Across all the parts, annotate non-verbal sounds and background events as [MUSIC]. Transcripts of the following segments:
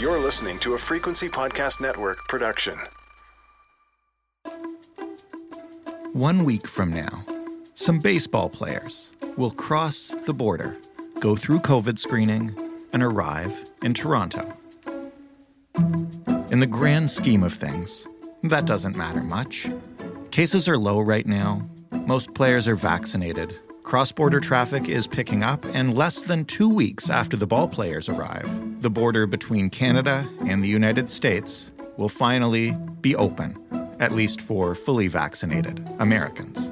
You're listening to a Frequency Podcast Network production. One week from now, some baseball players will cross the border, go through COVID screening, and arrive in Toronto. In the grand scheme of things, that doesn't matter much. Cases are low right now, most players are vaccinated, cross border traffic is picking up, and less than two weeks after the ball players arrive, the border between Canada and the United States will finally be open, at least for fully vaccinated Americans.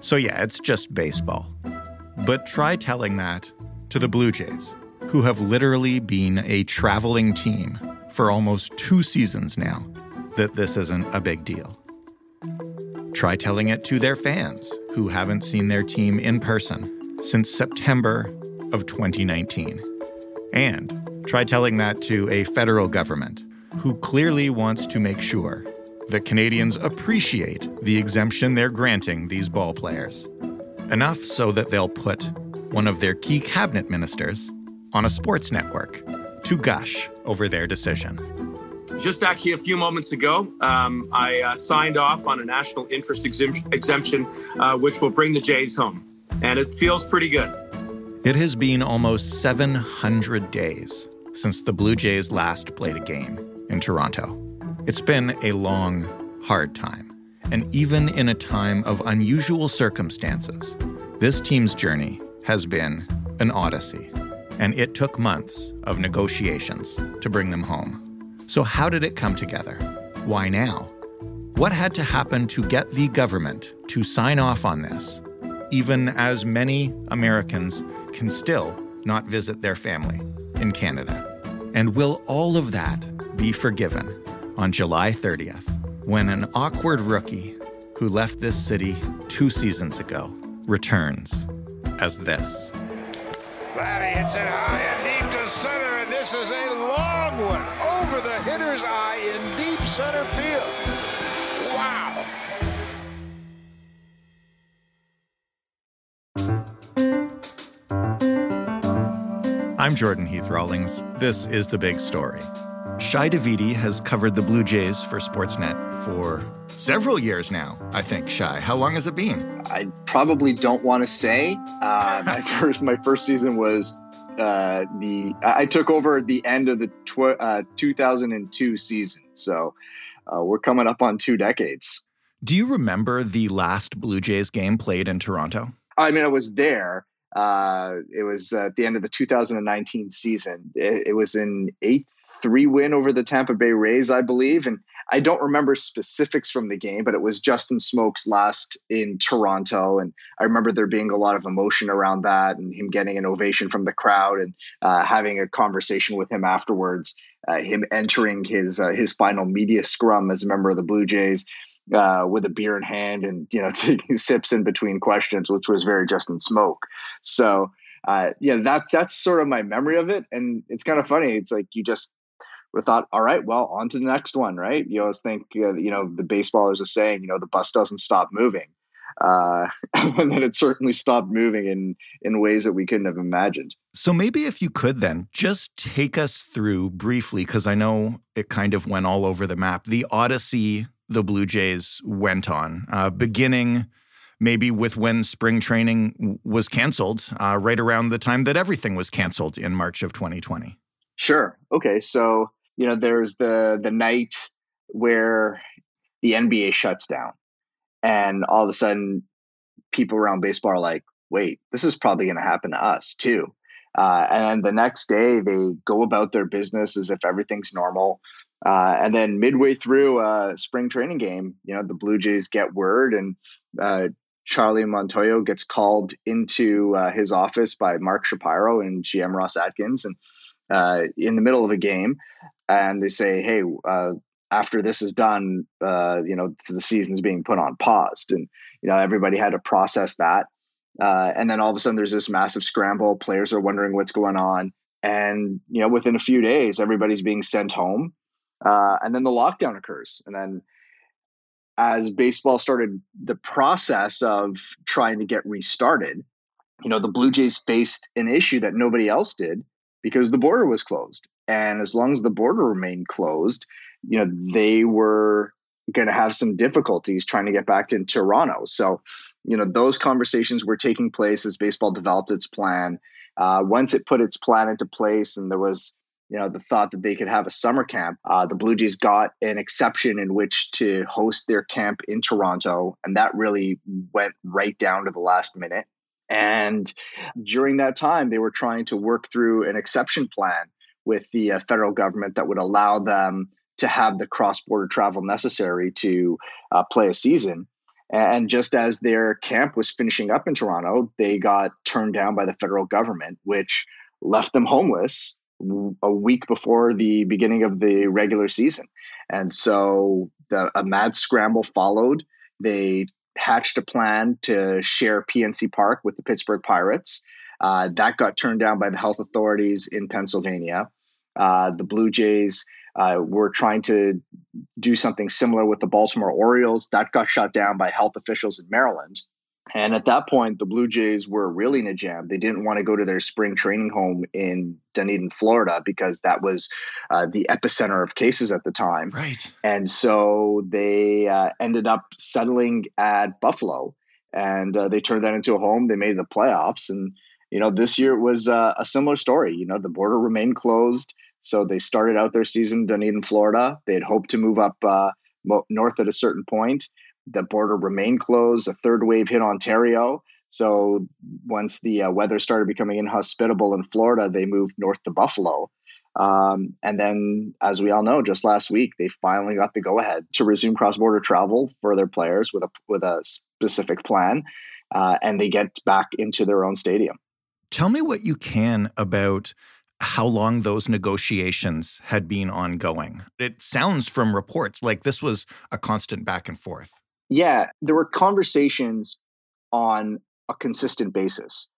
So, yeah, it's just baseball. But try telling that to the Blue Jays, who have literally been a traveling team for almost two seasons now, that this isn't a big deal. Try telling it to their fans, who haven't seen their team in person since September of 2019. And try telling that to a federal government who clearly wants to make sure that Canadians appreciate the exemption they're granting these ball players. Enough so that they'll put one of their key cabinet ministers on a sports network to gush over their decision. Just actually a few moments ago, um, I uh, signed off on a national interest exemption, uh, which will bring the Jays home. And it feels pretty good. It has been almost 700 days since the Blue Jays last played a game in Toronto. It's been a long, hard time. And even in a time of unusual circumstances, this team's journey has been an odyssey. And it took months of negotiations to bring them home. So, how did it come together? Why now? What had to happen to get the government to sign off on this, even as many Americans can still not visit their family in Canada? And will all of that be forgiven on July 30th when an awkward rookie who left this city two seasons ago returns as this? Vladdy hits it high and deep to center, and this is a long one over the hitter's eye in deep center field. I'm Jordan Heath Rawlings. This is The Big Story. Shi Davidi has covered the Blue Jays for Sportsnet for several years now, I think, Shi. How long has it been? I probably don't want to say. Uh, my [LAUGHS] first my first season was uh, the I took over at the end of the tw- uh, 2002 season, so uh, we're coming up on two decades. Do you remember the last Blue Jays game played in Toronto? I mean, I was there. Uh, it was at the end of the 2019 season. It, it was an 8 3 win over the Tampa Bay Rays, I believe. And I don't remember specifics from the game, but it was Justin Smoak's last in Toronto. And I remember there being a lot of emotion around that and him getting an ovation from the crowd and uh, having a conversation with him afterwards. Uh, him entering his uh, his final media scrum as a member of the Blue Jays uh, with a beer in hand and you know [LAUGHS] taking sips in between questions, which was very Justin Smoak. So uh, yeah, that's that's sort of my memory of it, and it's kind of funny. It's like you just we thought, all right, well, on to the next one, right? You always think, uh, you know, the baseballers are saying, you know, the bus doesn't stop moving. Uh, [LAUGHS] and then it certainly stopped moving in in ways that we couldn't have imagined. So maybe if you could then just take us through briefly, because I know it kind of went all over the map, the odyssey the Blue Jays went on, uh, beginning maybe with when spring training was canceled, uh, right around the time that everything was canceled in March of 2020. Sure. Okay. So you know, there's the the night where the NBA shuts down, and all of a sudden, people around baseball are like, "Wait, this is probably going to happen to us too." Uh, and the next day, they go about their business as if everything's normal. Uh, and then midway through a spring training game, you know, the Blue Jays get word, and uh, Charlie Montoyo gets called into uh, his office by Mark Shapiro and GM Ross Atkins, and uh, in the middle of a game, and they say, "Hey, uh, after this is done, uh, you know, the season's being put on pause," and you know, everybody had to process that. Uh, and then all of a sudden, there's this massive scramble. Players are wondering what's going on, and you know, within a few days, everybody's being sent home, uh, and then the lockdown occurs, and then as baseball started the process of trying to get restarted, you know, the Blue Jays faced an issue that nobody else did because the border was closed. And as long as the border remained closed, you know, they were going to have some difficulties trying to get back to Toronto. So, you know, those conversations were taking place as baseball developed its plan. Uh, once it put its plan into place and there was you know the thought that they could have a summer camp. Uh, the blue jays got an exception in which to host their camp in toronto and that really went right down to the last minute. And during that time they were trying to work through an exception plan with the uh, federal government that would allow them to have the cross-border travel necessary to uh, play a season. And just as their camp was finishing up in Toronto, they got turned down by the federal government, which left them homeless a week before the beginning of the regular season. And so the, a mad scramble followed. They hatched a plan to share PNC Park with the Pittsburgh Pirates. Uh, that got turned down by the health authorities in Pennsylvania. Uh, the Blue Jays uh, we're trying to do something similar with the Baltimore Orioles. That got shut down by health officials in Maryland. And at that point, the Blue Jays were really in a jam. They didn't want to go to their spring training home in Dunedin, Florida, because that was uh, the epicenter of cases at the time. Right. And so they uh, ended up settling at Buffalo, and uh, they turned that into a home. They made the playoffs, and you know this year was uh, a similar story. You know, the border remained closed. So they started out their season in Dunedin, Florida. They had hoped to move up uh, north at a certain point. The border remained closed. A third wave hit Ontario. So once the uh, weather started becoming inhospitable in Florida, they moved north to Buffalo. Um, and then, as we all know, just last week they finally got the go ahead to resume cross border travel for their players with a with a specific plan, uh, and they get back into their own stadium. Tell me what you can about how long those negotiations had been ongoing. It sounds from reports like this was a constant back and forth. Yeah, there were conversations on a consistent basis,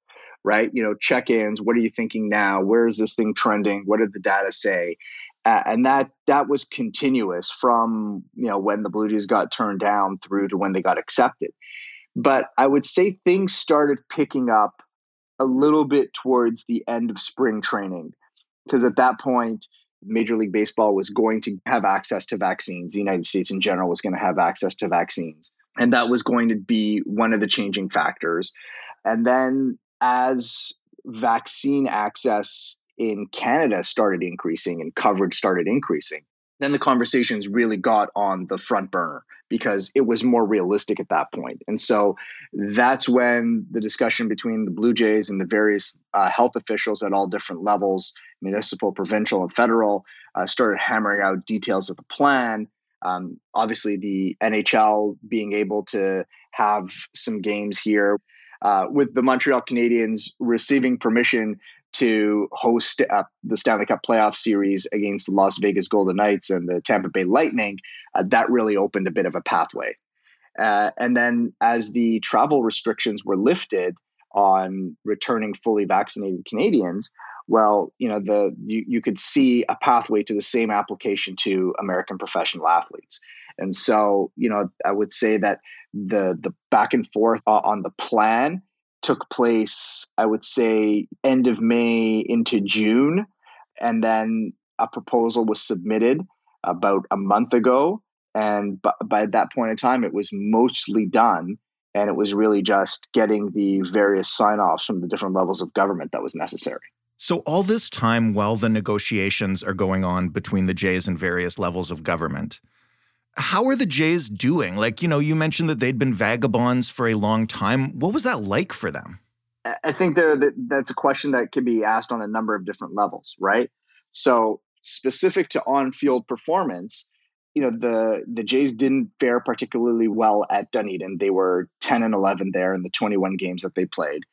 right? You know, check ins. What are you thinking now? Where is this thing trending? What did the data say? Uh, and that that was continuous from you know when the Blue Jays got turned down through to when they got accepted. But I would say things started picking up a little bit towards the end of spring training because at that point major league baseball was going to have access to vaccines. The united states in general was going to have access to vaccines. And that was going to be one of the changing factors. And then as vaccine access in canada started increasing and coverage started increasing then the conversations really got on the front burner because it was more realistic at that point. And so that's when the discussion between the Blue Jays and the various uh, health officials at all different levels, municipal, provincial, and federal, uh, started hammering out details of the plan. Um, obviously, the NHL being able to have some games here. Uh, with the Montreal Canadiens receiving permission to host uh, the Stanley Cup playoff series against the Las Vegas Golden Knights and the Tampa Bay Lightning, uh, that really opened a bit of a pathway. Uh, and then as the travel restrictions were lifted on returning fully vaccinated Canadians, well, you know, the you, you could see a pathway to the same application to American professional athletes. And so, you know, I would say that the the back and forth on the plan took place, I would say, end of May into June. And then a proposal was submitted about a month ago. And by, by that point in time, it was mostly done. And it was really just getting the various sign offs from the different levels of government that was necessary. So, all this time while the negotiations are going on between the Jays and various levels of government, how are the Jays doing? Like, you know, you mentioned that they'd been vagabonds for a long time. What was that like for them? I think that that's a question that can be asked on a number of different levels, right? So, specific to on-field performance, you know, the the Jays didn't fare particularly well at Dunedin. They were 10 and 11 there in the 21 games that they played.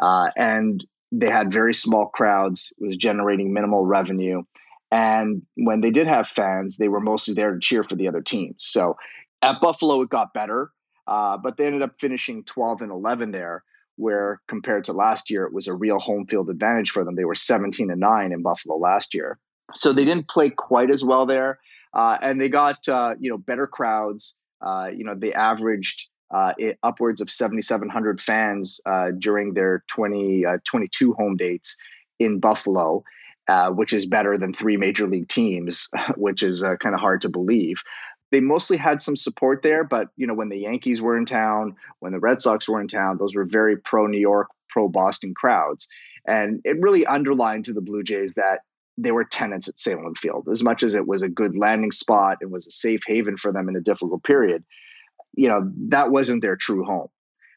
Uh, and they had very small crowds, it was generating minimal revenue. And when they did have fans, they were mostly there to cheer for the other teams. So at Buffalo, it got better, uh, but they ended up finishing 12 and 11 there, where compared to last year, it was a real home field advantage for them. They were 17 and 9 in Buffalo last year. So they didn't play quite as well there. Uh, and they got uh, you know better crowds. Uh, you know they averaged uh, it, upwards of 7,700 fans uh, during their 20, 22 home dates in Buffalo uh, which is better than three major league teams, [LAUGHS] which is uh, kind of hard to believe. They mostly had some support there, but you know when the Yankees were in town, when the Red Sox were in town, those were very pro New York, pro Boston crowds, and it really underlined to the Blue Jays that they were tenants at Sahlen Field. As much as it was a good landing spot, it was a safe haven for them in a difficult period. You know that wasn't their true home.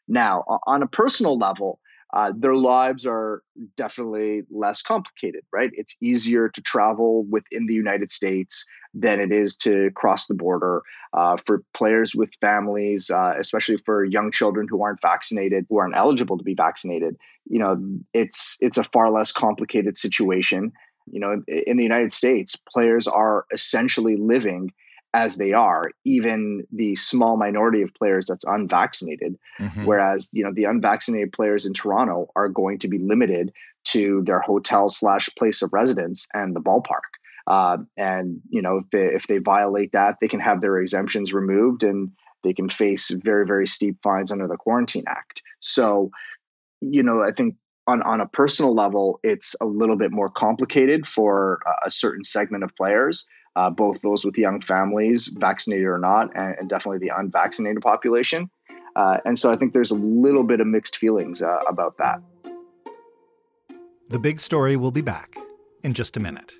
Now, on a personal level, uh, their lives are definitely less complicated, right? It's easier to travel within the United States than it is to cross the border. Uh, for players with families, uh, especially for young children who aren't vaccinated, who aren't eligible to be vaccinated, you know, it's it's a far less complicated situation. You know, in the United States, players are essentially living as they are, even the small minority of players that's unvaccinated. Mm-hmm. Whereas, you know, the unvaccinated players in Toronto are going to be limited to their hotel slash place of residence and the ballpark. Uh, and you know, if they, if they violate that, they can have their exemptions removed and they can face very very steep fines under the Quarantine Act. So, you know, I think on on a personal level, it's a little bit more complicated for a certain segment of players uh, both those with young families, vaccinated or not, and, and definitely the unvaccinated population. Uh, and so I think there's a little bit of mixed feelings uh, about that. The big story will be back in just a minute.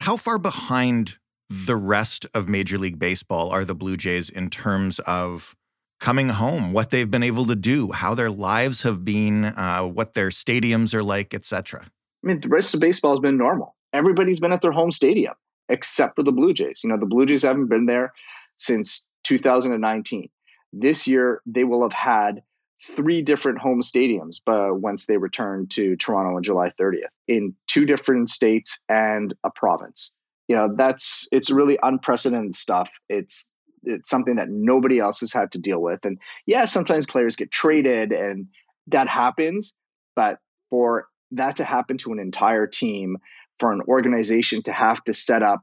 How far behind the rest of Major League Baseball are the Blue Jays in terms of coming home, what they've been able to do, how their lives have been, uh, what their stadiums are like, etc. I mean, the rest of baseball has been normal. Everybody's been at their home stadium except for the Blue Jays. You know, the Blue Jays haven't been there since 2019. This year, they will have had three different home stadiums but once they return to Toronto on July 30th in two different states and a province. You know, that's it's really unprecedented stuff. It's it's something that nobody else has had to deal with. And yeah, sometimes players get traded and that happens, but for that to happen to an entire team, for an organization to have to set up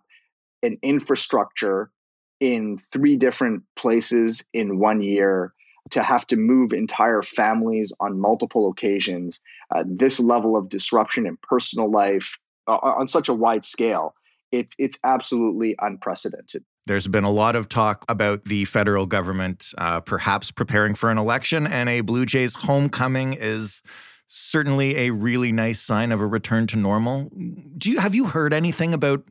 an infrastructure in three different places in one year, to have to move entire families on multiple occasions, uh, this level of disruption in personal life uh, on such a wide scale, it's it's absolutely unprecedented. There's been a lot of talk about the federal government uh, perhaps preparing for an election, and a Blue Jays homecoming is certainly a really nice sign of a return to normal. Do you have you heard anything about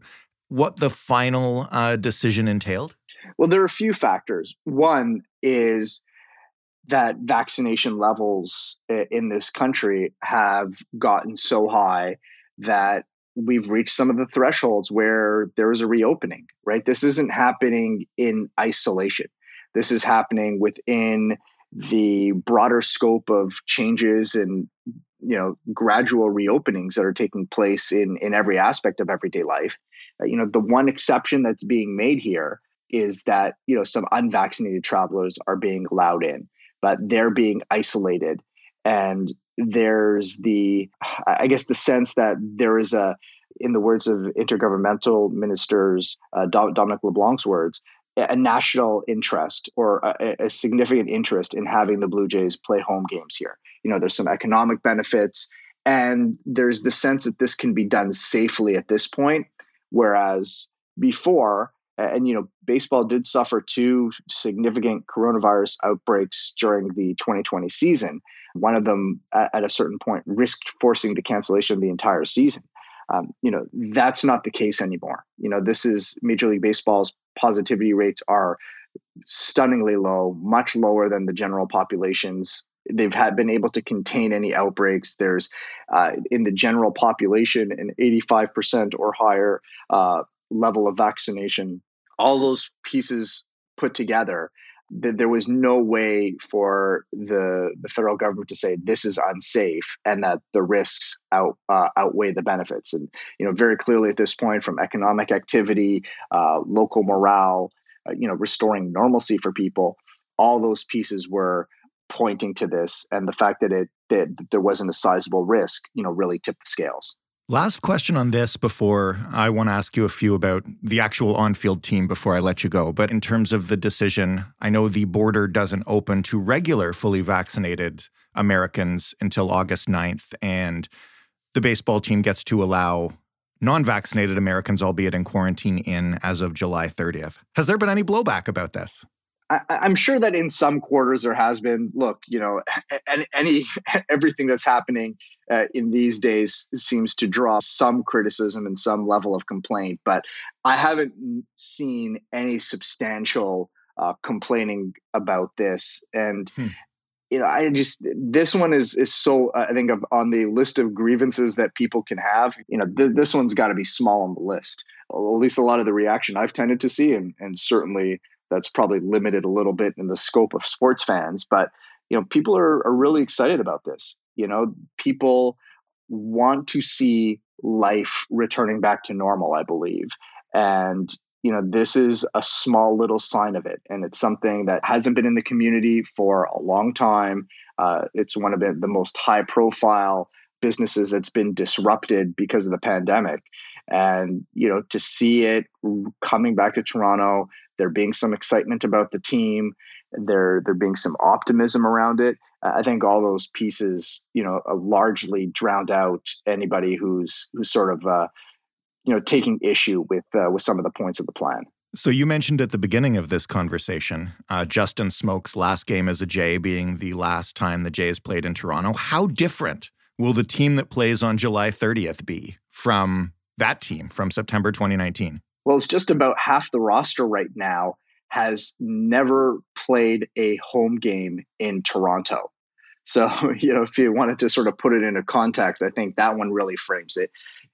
what the final uh, decision entailed? Well, there are a few factors. One is that vaccination levels in this country have gotten so high that we've reached some of the thresholds where there is a reopening, right? This isn't happening in isolation. This is happening within the broader scope of changes and you know gradual reopenings that are taking place in in every aspect of everyday life. Uh, you know, the one exception that's being made here is that you know some unvaccinated travelers are being allowed in, but they're being isolated and there's the i guess the sense that there is a in the words of intergovernmental ministers uh, dominic leblanc's words a national interest or a, a, significant interest in having the blue jays play home games here. You know there's some economic benefits and there's the sense that this can be done safely at this point. Whereas before and you know baseball did suffer two significant coronavirus outbreaks during the 2020 season one of them at, a certain point risked forcing the cancellation of the entire season. Um, you know that's not the case anymore. You know this is Major League Baseball's positivity rates are stunningly low, much lower than the general populations. They've had been able to contain any outbreaks. There's uh, in the general population an 85% or higher uh, level of vaccination. All those pieces put together that there was no way for the the federal government to say this is unsafe and that the risks out uh, outweigh the benefits. And you know very clearly at this point from economic activity uh, local morale uh, you know restoring normalcy for people all those pieces were pointing to this and the fact that it that there wasn't a sizable risk you know really tipped the scales Last question on this before I want to ask you a few about the actual on field team before I let you go. But in terms of the decision, I know the border doesn't open to regular fully vaccinated Americans until August 9th, and the baseball team gets to allow non vaccinated Americans, albeit in quarantine, in as of July 30th. Has there been any blowback about this? I, am sure that in some quarters there has been. Look, you know, any, any [LAUGHS] everything that's happening uh, in these days seems to draw some criticism and some level of complaint, but I haven't seen any substantial uh, complaining about this. And hmm. you know, I just this one is is so uh, I think of, on the list of grievances that people can have. You know, th- this one's got to be small on the list. At least a lot of the reaction I've tended to see, and and certainly that's probably limited a little bit in the scope of sports fans, but you know, people are, are really excited about this. You know, people want to see life returning back to normal, I believe. And, you know, this is a small little sign of it. And it's something that hasn't been in the community for a long time. Uh, it's one of the, the most high profile businesses that's been disrupted because of the pandemic. And, you know, to see it coming back to Toronto, there being some excitement about the team, there there being some optimism around it. I think all those pieces, you know, largely drowned out anybody who's who's sort of, uh, you know, taking issue with uh, with some of the points of the plan. So you mentioned at the beginning of this conversation, uh, Justin Smoak's last game as a Jay being the last time the Jays played in Toronto. How different will the team that plays on July 30th be from that team from September 2019? Well, it's just about half the roster right now has never played a home game in Toronto. So, [LAUGHS] you know, if you wanted to sort of put it into context, I think that one really frames it.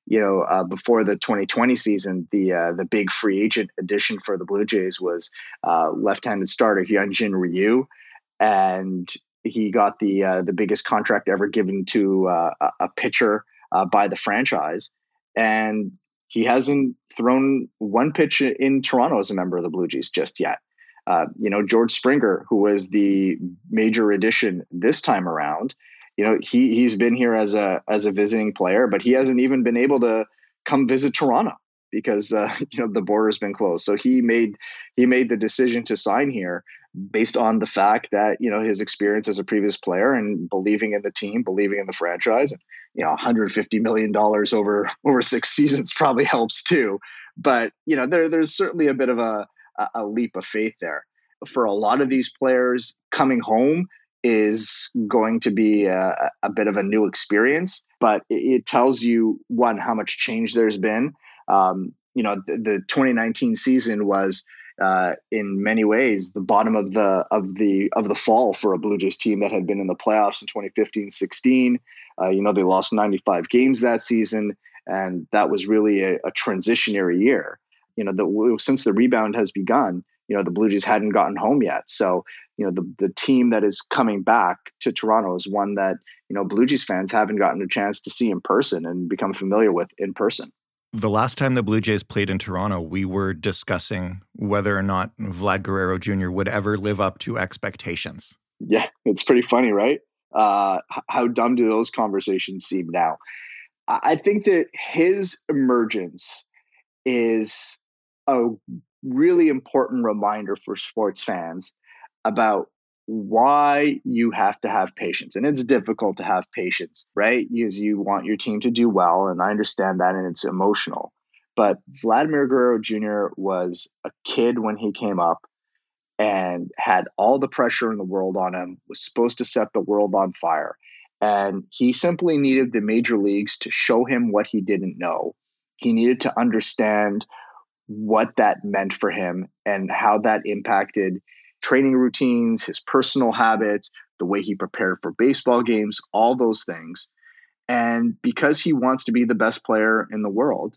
You know, uh, before the 2020 season, the uh, the big free agent addition for the Blue Jays was uh, left-handed starter Hyunjin Ryu, and he got the uh, the biggest contract ever given to uh, a pitcher uh, by the franchise. And he hasn't thrown one pitch in Toronto as a member of the Blue Jays just yet. Uh, you know, George Springer, who was the major addition this time around, you know, he he's been here as a as a visiting player, but he hasn't even been able to come visit Toronto because uh, [LAUGHS] you know the border's been closed. So he made he made the decision to sign here based on the fact that you know his experience as a previous player and believing in the team, believing in the franchise. And, you know, 150 million dollars over over six seasons probably helps too. But you know, there there's certainly a bit of a a leap of faith there for a lot of these players. Coming home is going to be a, a bit of a new experience, but it, it, tells you one how much change there's been. Um, you know, the, the 2019 season was uh, in many ways the bottom of the of the of the fall for a Blue Jays team that had been in the playoffs in 2015-16. Uh, you know, they lost 95 games that season, and that was really a, a transitionary year. You know, the, since the rebound has begun, you know the Blue Jays hadn't gotten home yet. So you know the the team that is coming back to Toronto is one that you know Blue Jays fans haven't gotten a chance to see in person and become familiar with in person. The last time the Blue Jays played in Toronto, we were discussing whether or not Vlad Guerrero Jr. would ever live up to expectations. Yeah, it's pretty funny, right? Uh, how dumb do those conversations seem now? I think that his emergence is a really important reminder for sports fans about why you have to have patience. And it's difficult to have patience, right? Because you want your team to do well. And I understand that. And it's emotional. But Vladimir Guerrero Jr. was a kid when he came up and had all the pressure in the world on him, was supposed to set the world on fire. And he simply needed the major leagues to show him what he didn't know. He needed to understand what that meant for him and how that impacted training routines, his personal habits, the way he prepared for baseball games, all those things. And because he wants to be the best player in the world,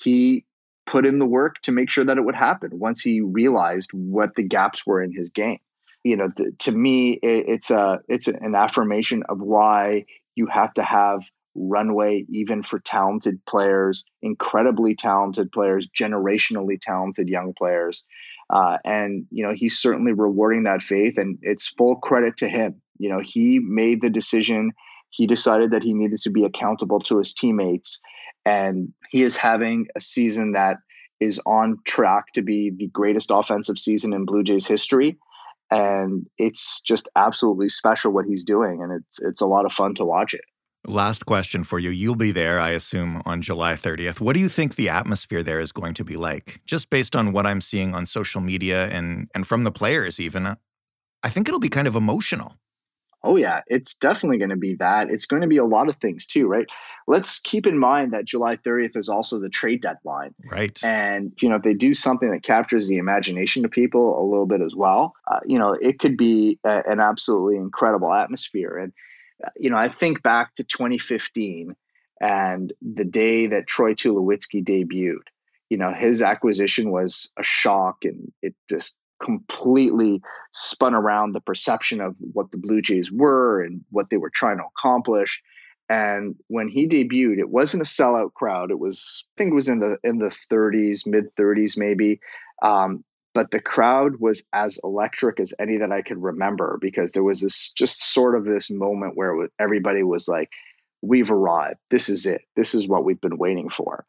he put in the work to make sure that it would happen once he realized what the gaps were in his game. You know, th- to me, it, it's a it's an affirmation of why you have to have runway even for talented players, incredibly talented players, generationally talented young players. Uh, and you know he's certainly rewarding that faith, and it's full credit to him. You know he made the decision. He decided that he needed to be accountable to his teammates, And he is having a season that is on track to be the greatest offensive season in Blue Jays history. And it's just absolutely special what he's doing. And it's it's a lot of fun to watch it. Last question for you. You'll be there, I assume, on July 30th. What do you think the atmosphere there is going to be like? Just based on what I'm seeing on social media and and from the players even. I think it'll be kind of emotional. Oh yeah, it's definitely going to be that. It's going to be a lot of things too, right? Let's keep in mind that July 30th is also the trade deadline. Right. And you know, if they do something that captures the imagination of people a little bit as well, uh, you know, it could be a, an absolutely incredible atmosphere. And uh, you know, I think back to 2015 and the day that Troy Tulowitzki debuted. You know, his acquisition was a shock, and it just completely spun around the perception of what the Blue Jays were and what they were trying to accomplish. And when he debuted, it wasn't a sellout crowd. It was, I think, it was in the in the 30s, mid 30s, maybe. Um, but the crowd was as electric as any that I could remember because there was this just sort of this moment where was, everybody was like, "We've arrived. This is it. This is what we've been waiting for."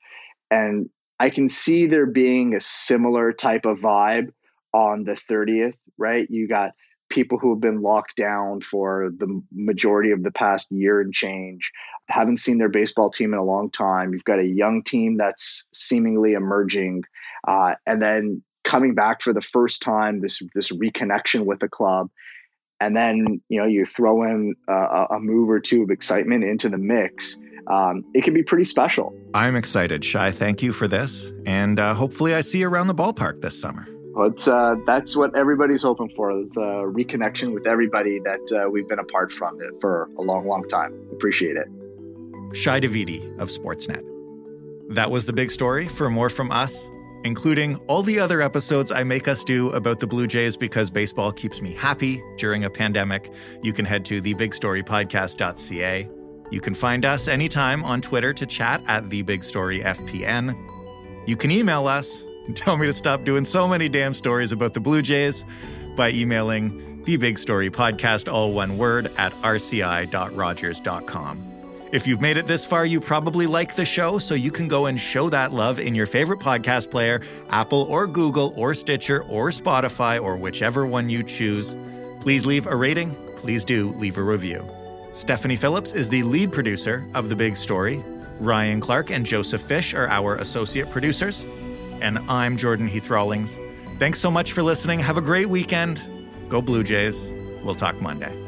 And I can see there being a similar type of vibe on the 30th, right? You got people who have been locked down for the majority of the past year and change, haven't seen their baseball team in a long time. You've got a young team that's seemingly emerging, uh, and then coming back for the first time, this this reconnection with the club. And then you know you throw in a, a move or two of excitement into the mix. Um, it can be pretty special. I'm excited, Shi. Thank you for this, and uh, hopefully I see you around the ballpark this summer. It's, uh, that's what everybody's hoping for is a reconnection with everybody that uh, we've been apart from it for a long, long time. Appreciate it. Shi Davidi of Sportsnet. That was the big story. For more from us, including all the other episodes I make us do about the Blue Jays because baseball keeps me happy during a pandemic, you can head to thebigstorypodcast.ca. You can find us anytime on Twitter to chat at thebigstoryfpn. You can email us and [LAUGHS] tell me to stop doing so many damn stories about the Blue Jays by emailing the Big Story Podcast, all one word, at rci.rogers.com. If you've made it this far, you probably like the show, so you can go and show that love in your favorite podcast player, Apple or Google or Stitcher or Spotify or whichever one you choose. Please leave a rating. Please do leave a review. Stephanie Phillips is the lead producer of The Big Story. Ryan Clark and Joseph Fish are our associate producers and I'm Jordan Heath Rawlings. Thanks so much for listening. Have a great weekend. Go Blue Jays. We'll talk Monday.